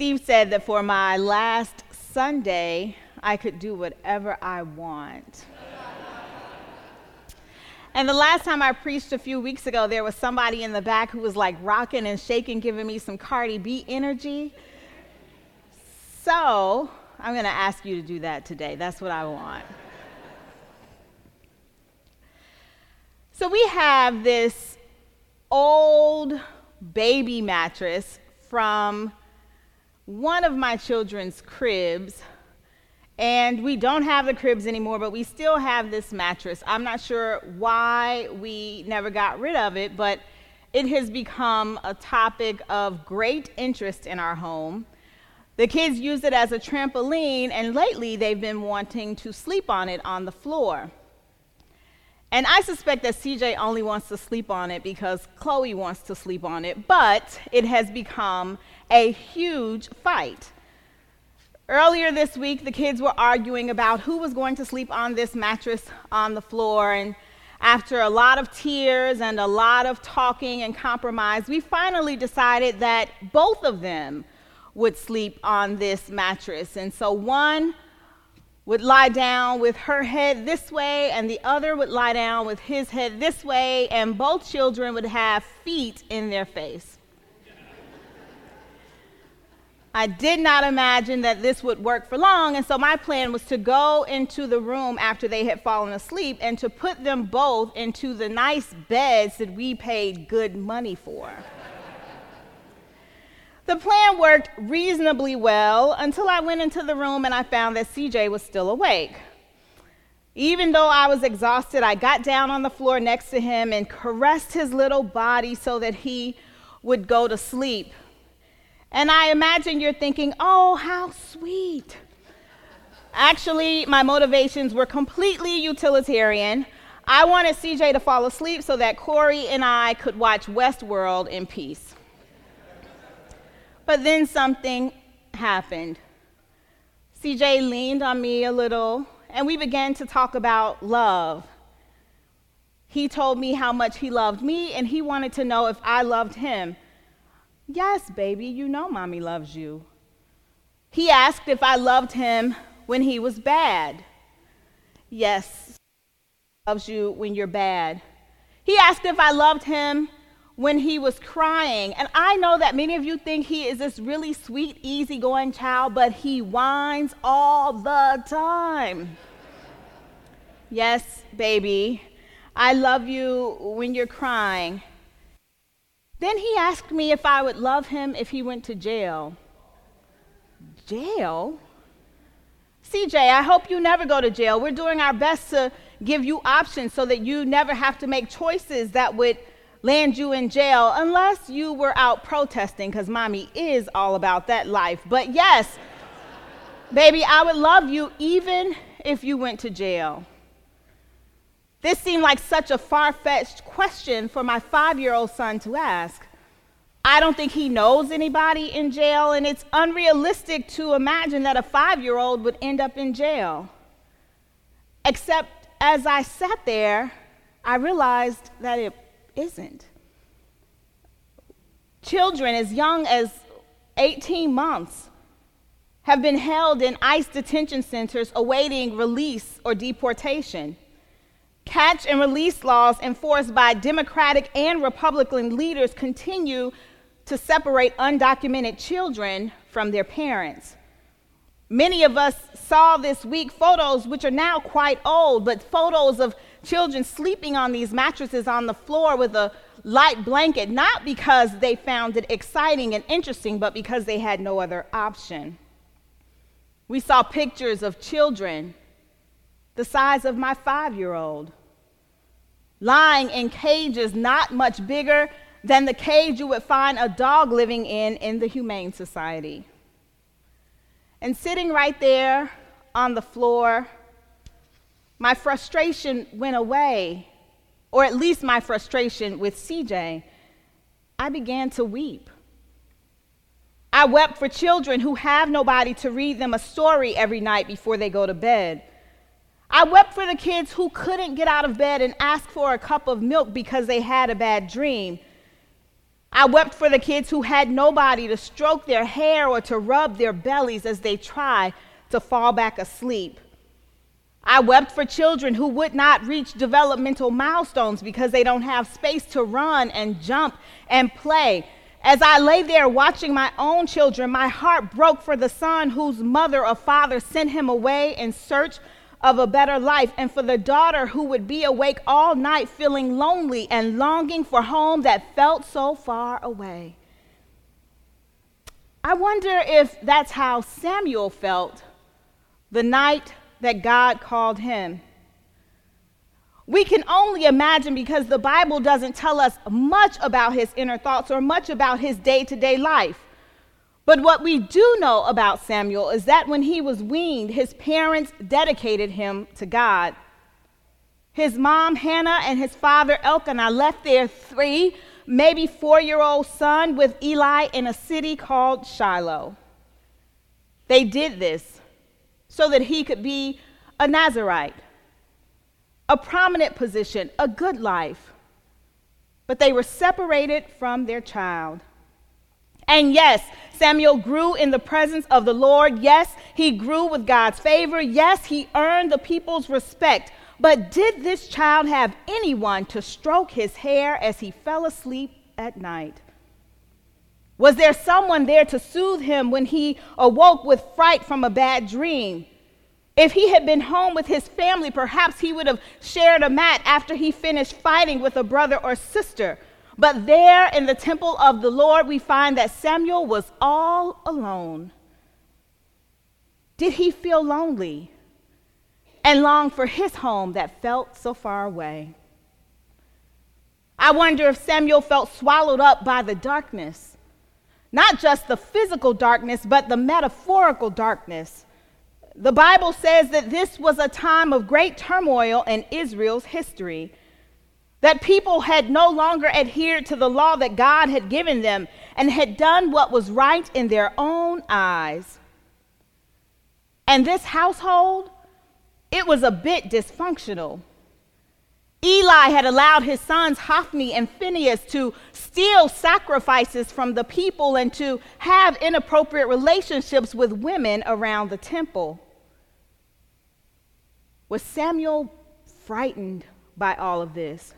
Steve said that for my last Sunday, I could do whatever I want. and the last time I preached a few weeks ago, there was somebody in the back who was like rocking and shaking, giving me some Cardi B energy. So I'm going to ask you to do that today. That's what I want. so we have this old baby mattress from one of my children's cribs. And we don't have the cribs anymore, but we still have this mattress. I'm not sure why we never got rid of it, but it has become a topic of great interest in our home. The kids use it as a trampoline, and lately they've been wanting to sleep on it on the floor. And I suspect that CJ only wants to sleep on it because Chloe wants to sleep on it, but it has become a huge fight. Earlier this week, the kids were arguing about who was going to sleep on this mattress on the floor. And after a lot of tears and a lot of talking and compromise, we finally decided that both of them would sleep on this mattress. And so one would lie down with her head this way, and the other would lie down with his head this way, and both children would have feet in their face. I did not imagine that this would work for long, and so my plan was to go into the room after they had fallen asleep and to put them both into the nice beds that we paid good money for. The plan worked reasonably well until I went into the room and I found that CJ was still awake. Even though I was exhausted, I got down on the floor next to him and caressed his little body so that he would go to sleep. And I imagine you're thinking, oh, how sweet. Actually, my motivations were completely utilitarian. I wanted CJ to fall asleep so that Corey and I could watch Westworld in peace. But then something happened. CJ leaned on me a little, and we began to talk about love. He told me how much he loved me, and he wanted to know if I loved him. Yes, baby, you know mommy loves you. He asked if I loved him when he was bad. Yes, loves you when you're bad. He asked if I loved him when he was crying. And I know that many of you think he is this really sweet, easygoing child, but he whines all the time. yes, baby, I love you when you're crying. Then he asked me if I would love him if he went to jail. Jail? CJ, I hope you never go to jail. We're doing our best to give you options so that you never have to make choices that would land you in jail unless you were out protesting, because mommy is all about that life. But yes, baby, I would love you even if you went to jail. This seemed like such a far fetched question for my five year old son to ask. I don't think he knows anybody in jail, and it's unrealistic to imagine that a five year old would end up in jail. Except as I sat there, I realized that it isn't. Children as young as 18 months have been held in ICE detention centers awaiting release or deportation. Catch and release laws enforced by Democratic and Republican leaders continue to separate undocumented children from their parents. Many of us saw this week photos, which are now quite old, but photos of children sleeping on these mattresses on the floor with a light blanket, not because they found it exciting and interesting, but because they had no other option. We saw pictures of children the size of my five year old lying in cages not much bigger than the cage you would find a dog living in in the Humane Society. And sitting right there on the floor, my frustration went away, or at least my frustration with CJ. I began to weep. I wept for children who have nobody to read them a story every night before they go to bed. I wept for the kids who couldn't get out of bed and ask for a cup of milk because they had a bad dream. I wept for the kids who had nobody to stroke their hair or to rub their bellies as they try to fall back asleep. I wept for children who would not reach developmental milestones because they don't have space to run and jump and play. As I lay there watching my own children, my heart broke for the son whose mother or father sent him away in search of a better life, and for the daughter who would be awake all night feeling lonely and longing for home that felt so far away. I wonder if that's how Samuel felt the night that God called him. We can only imagine because the Bible doesn't tell us much about his inner thoughts or much about his day to day life. But what we do know about Samuel is that when he was weaned, his parents dedicated him to God. His mom, Hannah, and his father, Elkanah, left their three, maybe four year old son with Eli in a city called Shiloh. They did this so that he could be a Nazarite a prominent position, a good life. But they were separated from their child. And yes, Samuel grew in the presence of the Lord. Yes, he grew with God's favor. Yes, he earned the people's respect. But did this child have anyone to stroke his hair as he fell asleep at night? Was there someone there to soothe him when he awoke with fright from a bad dream? If he had been home with his family, perhaps he would have shared a mat after he finished fighting with a brother or sister. But there in the temple of the Lord, we find that Samuel was all alone. Did he feel lonely and long for his home that felt so far away? I wonder if Samuel felt swallowed up by the darkness, not just the physical darkness, but the metaphorical darkness the Bible says that this was a time of great turmoil in Israel's history, that people had no longer adhered to the law that God had given them and had done what was right in their own eyes. And this household, it was a bit dysfunctional. Eli had allowed his sons Hophni and Phinehas to steal sacrifices from the people and to have inappropriate relationships with women around the temple. Was Samuel frightened by all of this?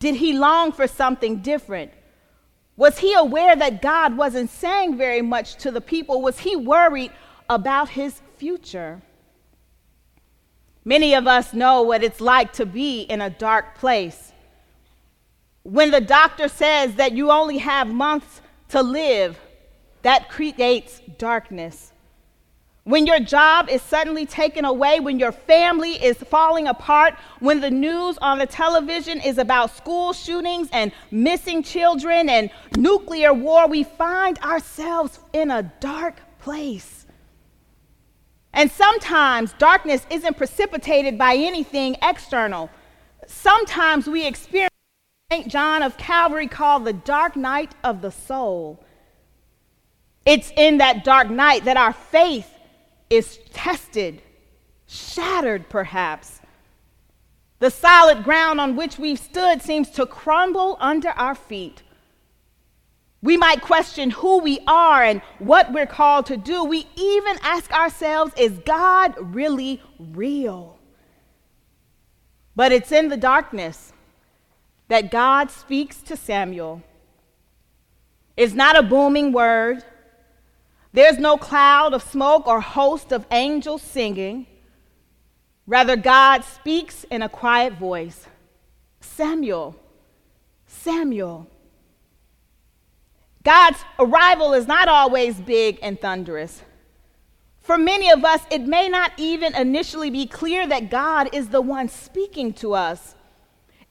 Did he long for something different? Was he aware that God wasn't saying very much to the people? Was he worried about his future? Many of us know what it's like to be in a dark place. When the doctor says that you only have months to live, that creates darkness. When your job is suddenly taken away, when your family is falling apart, when the news on the television is about school shootings and missing children and nuclear war, we find ourselves in a dark place. And sometimes darkness isn't precipitated by anything external. Sometimes we experience St. John of Calvary called the dark night of the soul. It's in that dark night that our faith is tested, shattered perhaps. The solid ground on which we've stood seems to crumble under our feet. We might question who we are and what we're called to do. We even ask ourselves, is God really real? But it's in the darkness that God speaks to Samuel. It's not a booming word, there's no cloud of smoke or host of angels singing. Rather, God speaks in a quiet voice Samuel, Samuel. God's arrival is not always big and thunderous. For many of us, it may not even initially be clear that God is the one speaking to us.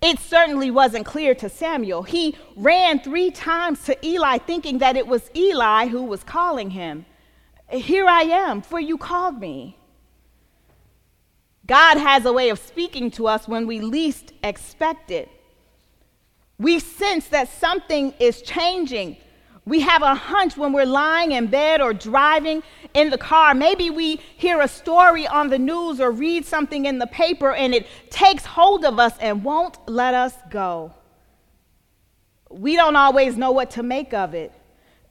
It certainly wasn't clear to Samuel. He ran three times to Eli, thinking that it was Eli who was calling him. Here I am, for you called me. God has a way of speaking to us when we least expect it. We sense that something is changing we have a hunch when we're lying in bed or driving in the car. Maybe we hear a story on the news or read something in the paper and it takes hold of us and won't let us go. we don't always know what to make of it.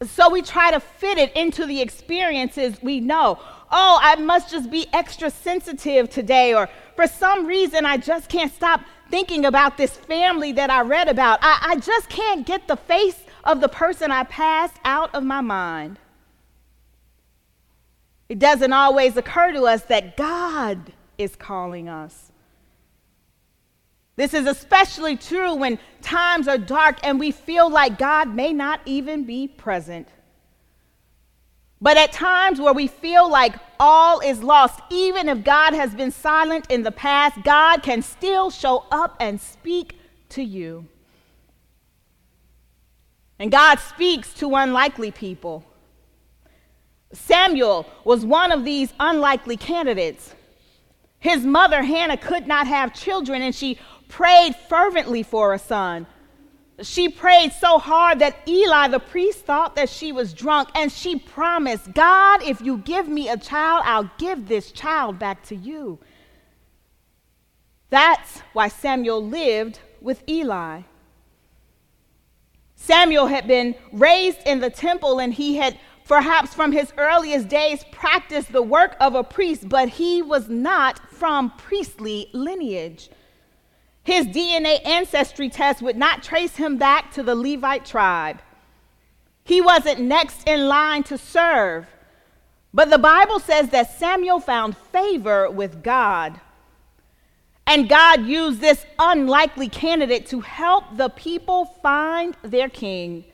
So we try to fit it into the experiences we know. Oh, I must just be extra sensitive today, or for some reason, I just can't stop thinking about this family that I read about. I, I just can't get the face of the person I passed out of my mind. It doesn't always occur to us that God is calling us. This is especially true when times are dark and we feel like God may not even be present. But at times where we feel like all is lost, even if God has been silent in the past, God can still show up and speak to you. And God speaks to unlikely people. Samuel was one of these unlikely candidates. His mother, Hannah, could not have children, and she prayed fervently for a son. She prayed so hard that Eli, the priest, thought that she was drunk, and she promised, God, if you give me a child, I'll give this child back to you. That's why Samuel lived with Eli. Samuel had been raised in the temple and he had perhaps from his earliest days practiced the work of a priest, but he was not from priestly lineage. His DNA ancestry test would not trace him back to the Levite tribe. He wasn't next in line to serve. But the Bible says that Samuel found favor with God. And God used this unlikely candidate to help the people find their king.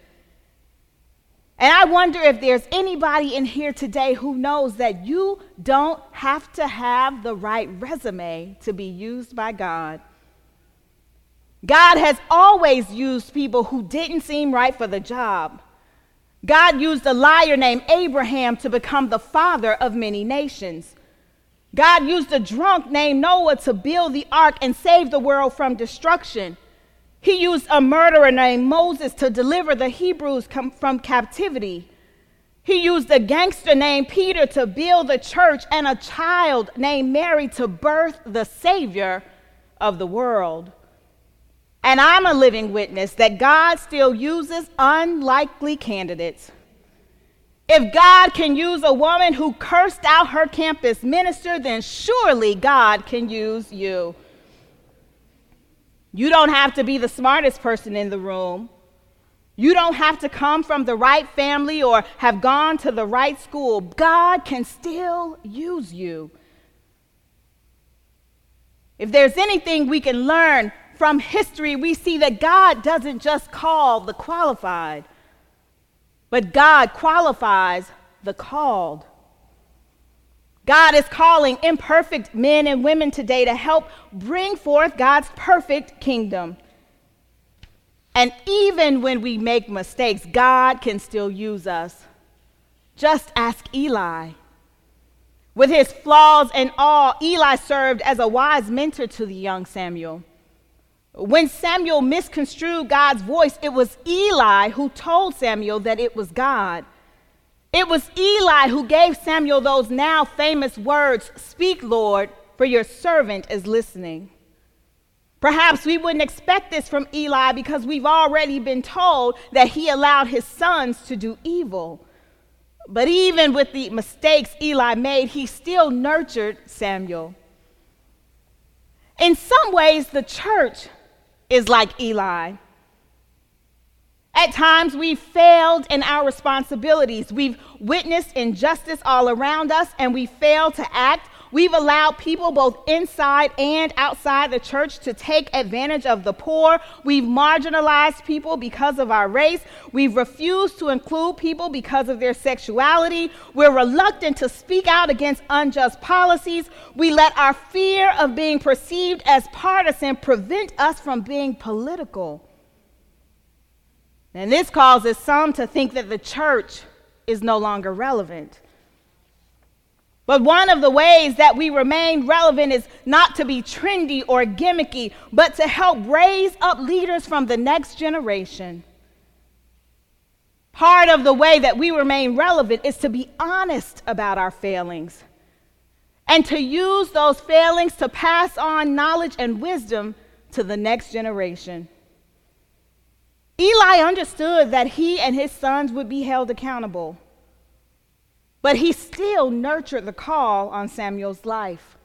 And I wonder if there's anybody in here today who knows that you don't have to have the right resume to be used by God. God has always used people who didn't seem right for the job. God used a liar named Abraham to become the father of many nations. God used a drunk named Noah to build the ark and save the world from destruction. He used a murderer named Moses to deliver the Hebrews from captivity. He used a gangster named Peter to build the church and a child named Mary to birth the Savior of the world. And I'm a living witness that God still uses unlikely candidates. If God can use a woman who cursed out her campus minister, then surely God can use you. You don't have to be the smartest person in the room. You don't have to come from the right family or have gone to the right school. God can still use you. If there's anything we can learn from history, we see that God doesn't just call the qualified, but God qualifies the called. God is calling imperfect men and women today to help bring forth God's perfect kingdom. And even when we make mistakes, God can still use us. Just ask Eli. With his flaws and all, Eli served as a wise mentor to the young Samuel. When Samuel misconstrued God's voice, it was Eli who told Samuel that it was God. It was Eli who gave Samuel those now famous words Speak, Lord, for your servant is listening. Perhaps we wouldn't expect this from Eli because we've already been told that he allowed his sons to do evil. But even with the mistakes Eli made, he still nurtured Samuel. In some ways, the church is like Eli. At times, we've failed in our responsibilities. We've witnessed injustice all around us and we fail to act. We've allowed people both inside and outside the church to take advantage of the poor. We've marginalized people because of our race. We've refused to include people because of their sexuality. We're reluctant to speak out against unjust policies. We let our fear of being perceived as partisan prevent us from being political. And this causes some to think that the church is no longer relevant. But one of the ways that we remain relevant is not to be trendy or gimmicky, but to help raise up leaders from the next generation. Part of the way that we remain relevant is to be honest about our failings and to use those failings to pass on knowledge and wisdom to the next generation. Eli understood that he and his sons would be held accountable, but he still nurtured the call on Samuel's life.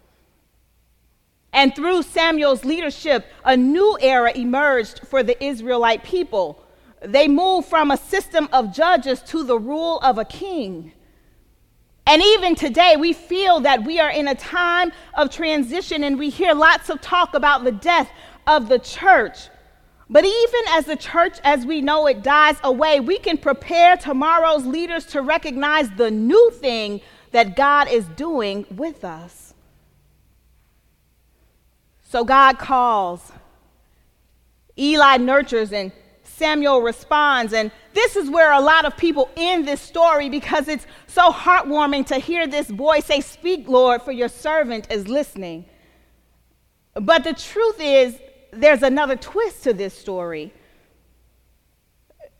And through Samuel's leadership, a new era emerged for the Israelite people. They moved from a system of judges to the rule of a king. And even today, we feel that we are in a time of transition, and we hear lots of talk about the death of the church. But even as the church as we know it dies away, we can prepare tomorrow's leaders to recognize the new thing that God is doing with us. So God calls, Eli nurtures, and Samuel responds. And this is where a lot of people end this story because it's so heartwarming to hear this boy say, Speak, Lord, for your servant is listening. But the truth is, there's another twist to this story.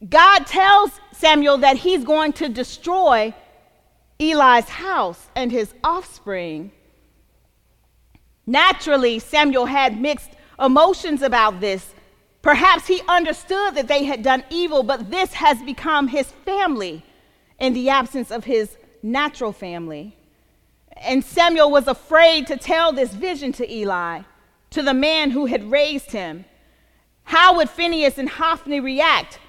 God tells Samuel that he's going to destroy Eli's house and his offspring. Naturally, Samuel had mixed emotions about this. Perhaps he understood that they had done evil, but this has become his family in the absence of his natural family. And Samuel was afraid to tell this vision to Eli to the man who had raised him. How would Phinehas and Hophni react?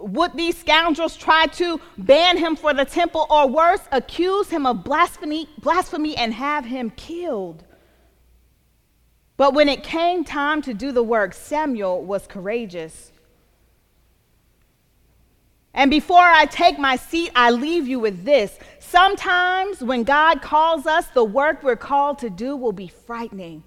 Would these scoundrels try to ban him for the temple or worse, accuse him of blasphemy, blasphemy and have him killed? But when it came time to do the work, Samuel was courageous. And before I take my seat, I leave you with this. Sometimes when God calls us, the work we're called to do will be frightening.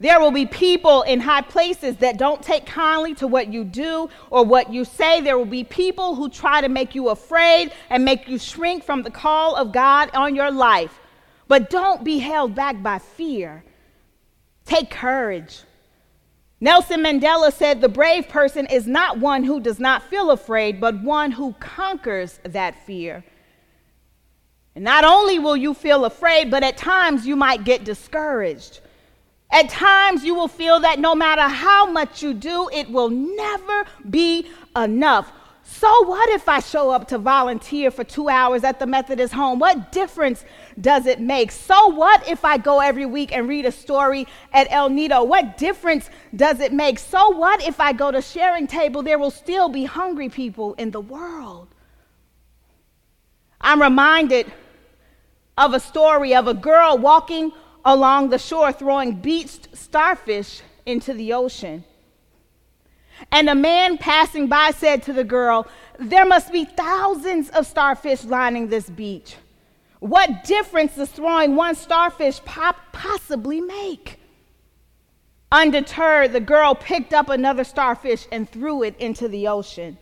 There will be people in high places that don't take kindly to what you do or what you say. There will be people who try to make you afraid and make you shrink from the call of God on your life. But don't be held back by fear. Take courage. Nelson Mandela said the brave person is not one who does not feel afraid, but one who conquers that fear. And not only will you feel afraid, but at times you might get discouraged. At times, you will feel that no matter how much you do, it will never be enough. So, what if I show up to volunteer for two hours at the Methodist home? What difference does it make? So, what if I go every week and read a story at El Nido? What difference does it make? So, what if I go to sharing table? There will still be hungry people in the world. I'm reminded of a story of a girl walking along the shore throwing beached starfish into the ocean. And a man passing by said to the girl, There must be thousands of starfish lining this beach. What difference does throwing one starfish pop possibly make? Undeterred, the girl picked up another starfish and threw it into the ocean.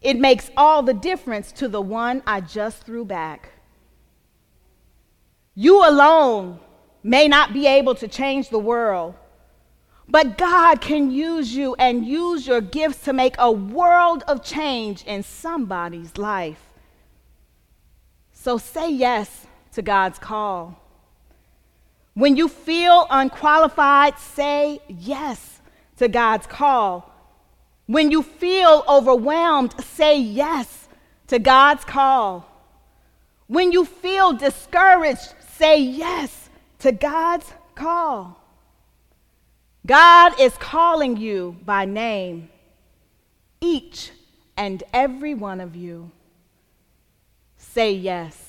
It makes all the difference to the one I just threw back. You alone may not be able to change the world, but God can use you and use your gifts to make a world of change in somebody's life. So say yes to God's call. When you feel unqualified, say yes to God's call. When you feel overwhelmed, say yes to God's call. When you feel discouraged, say yes to God's call. God is calling you by name, each and every one of you. Say yes.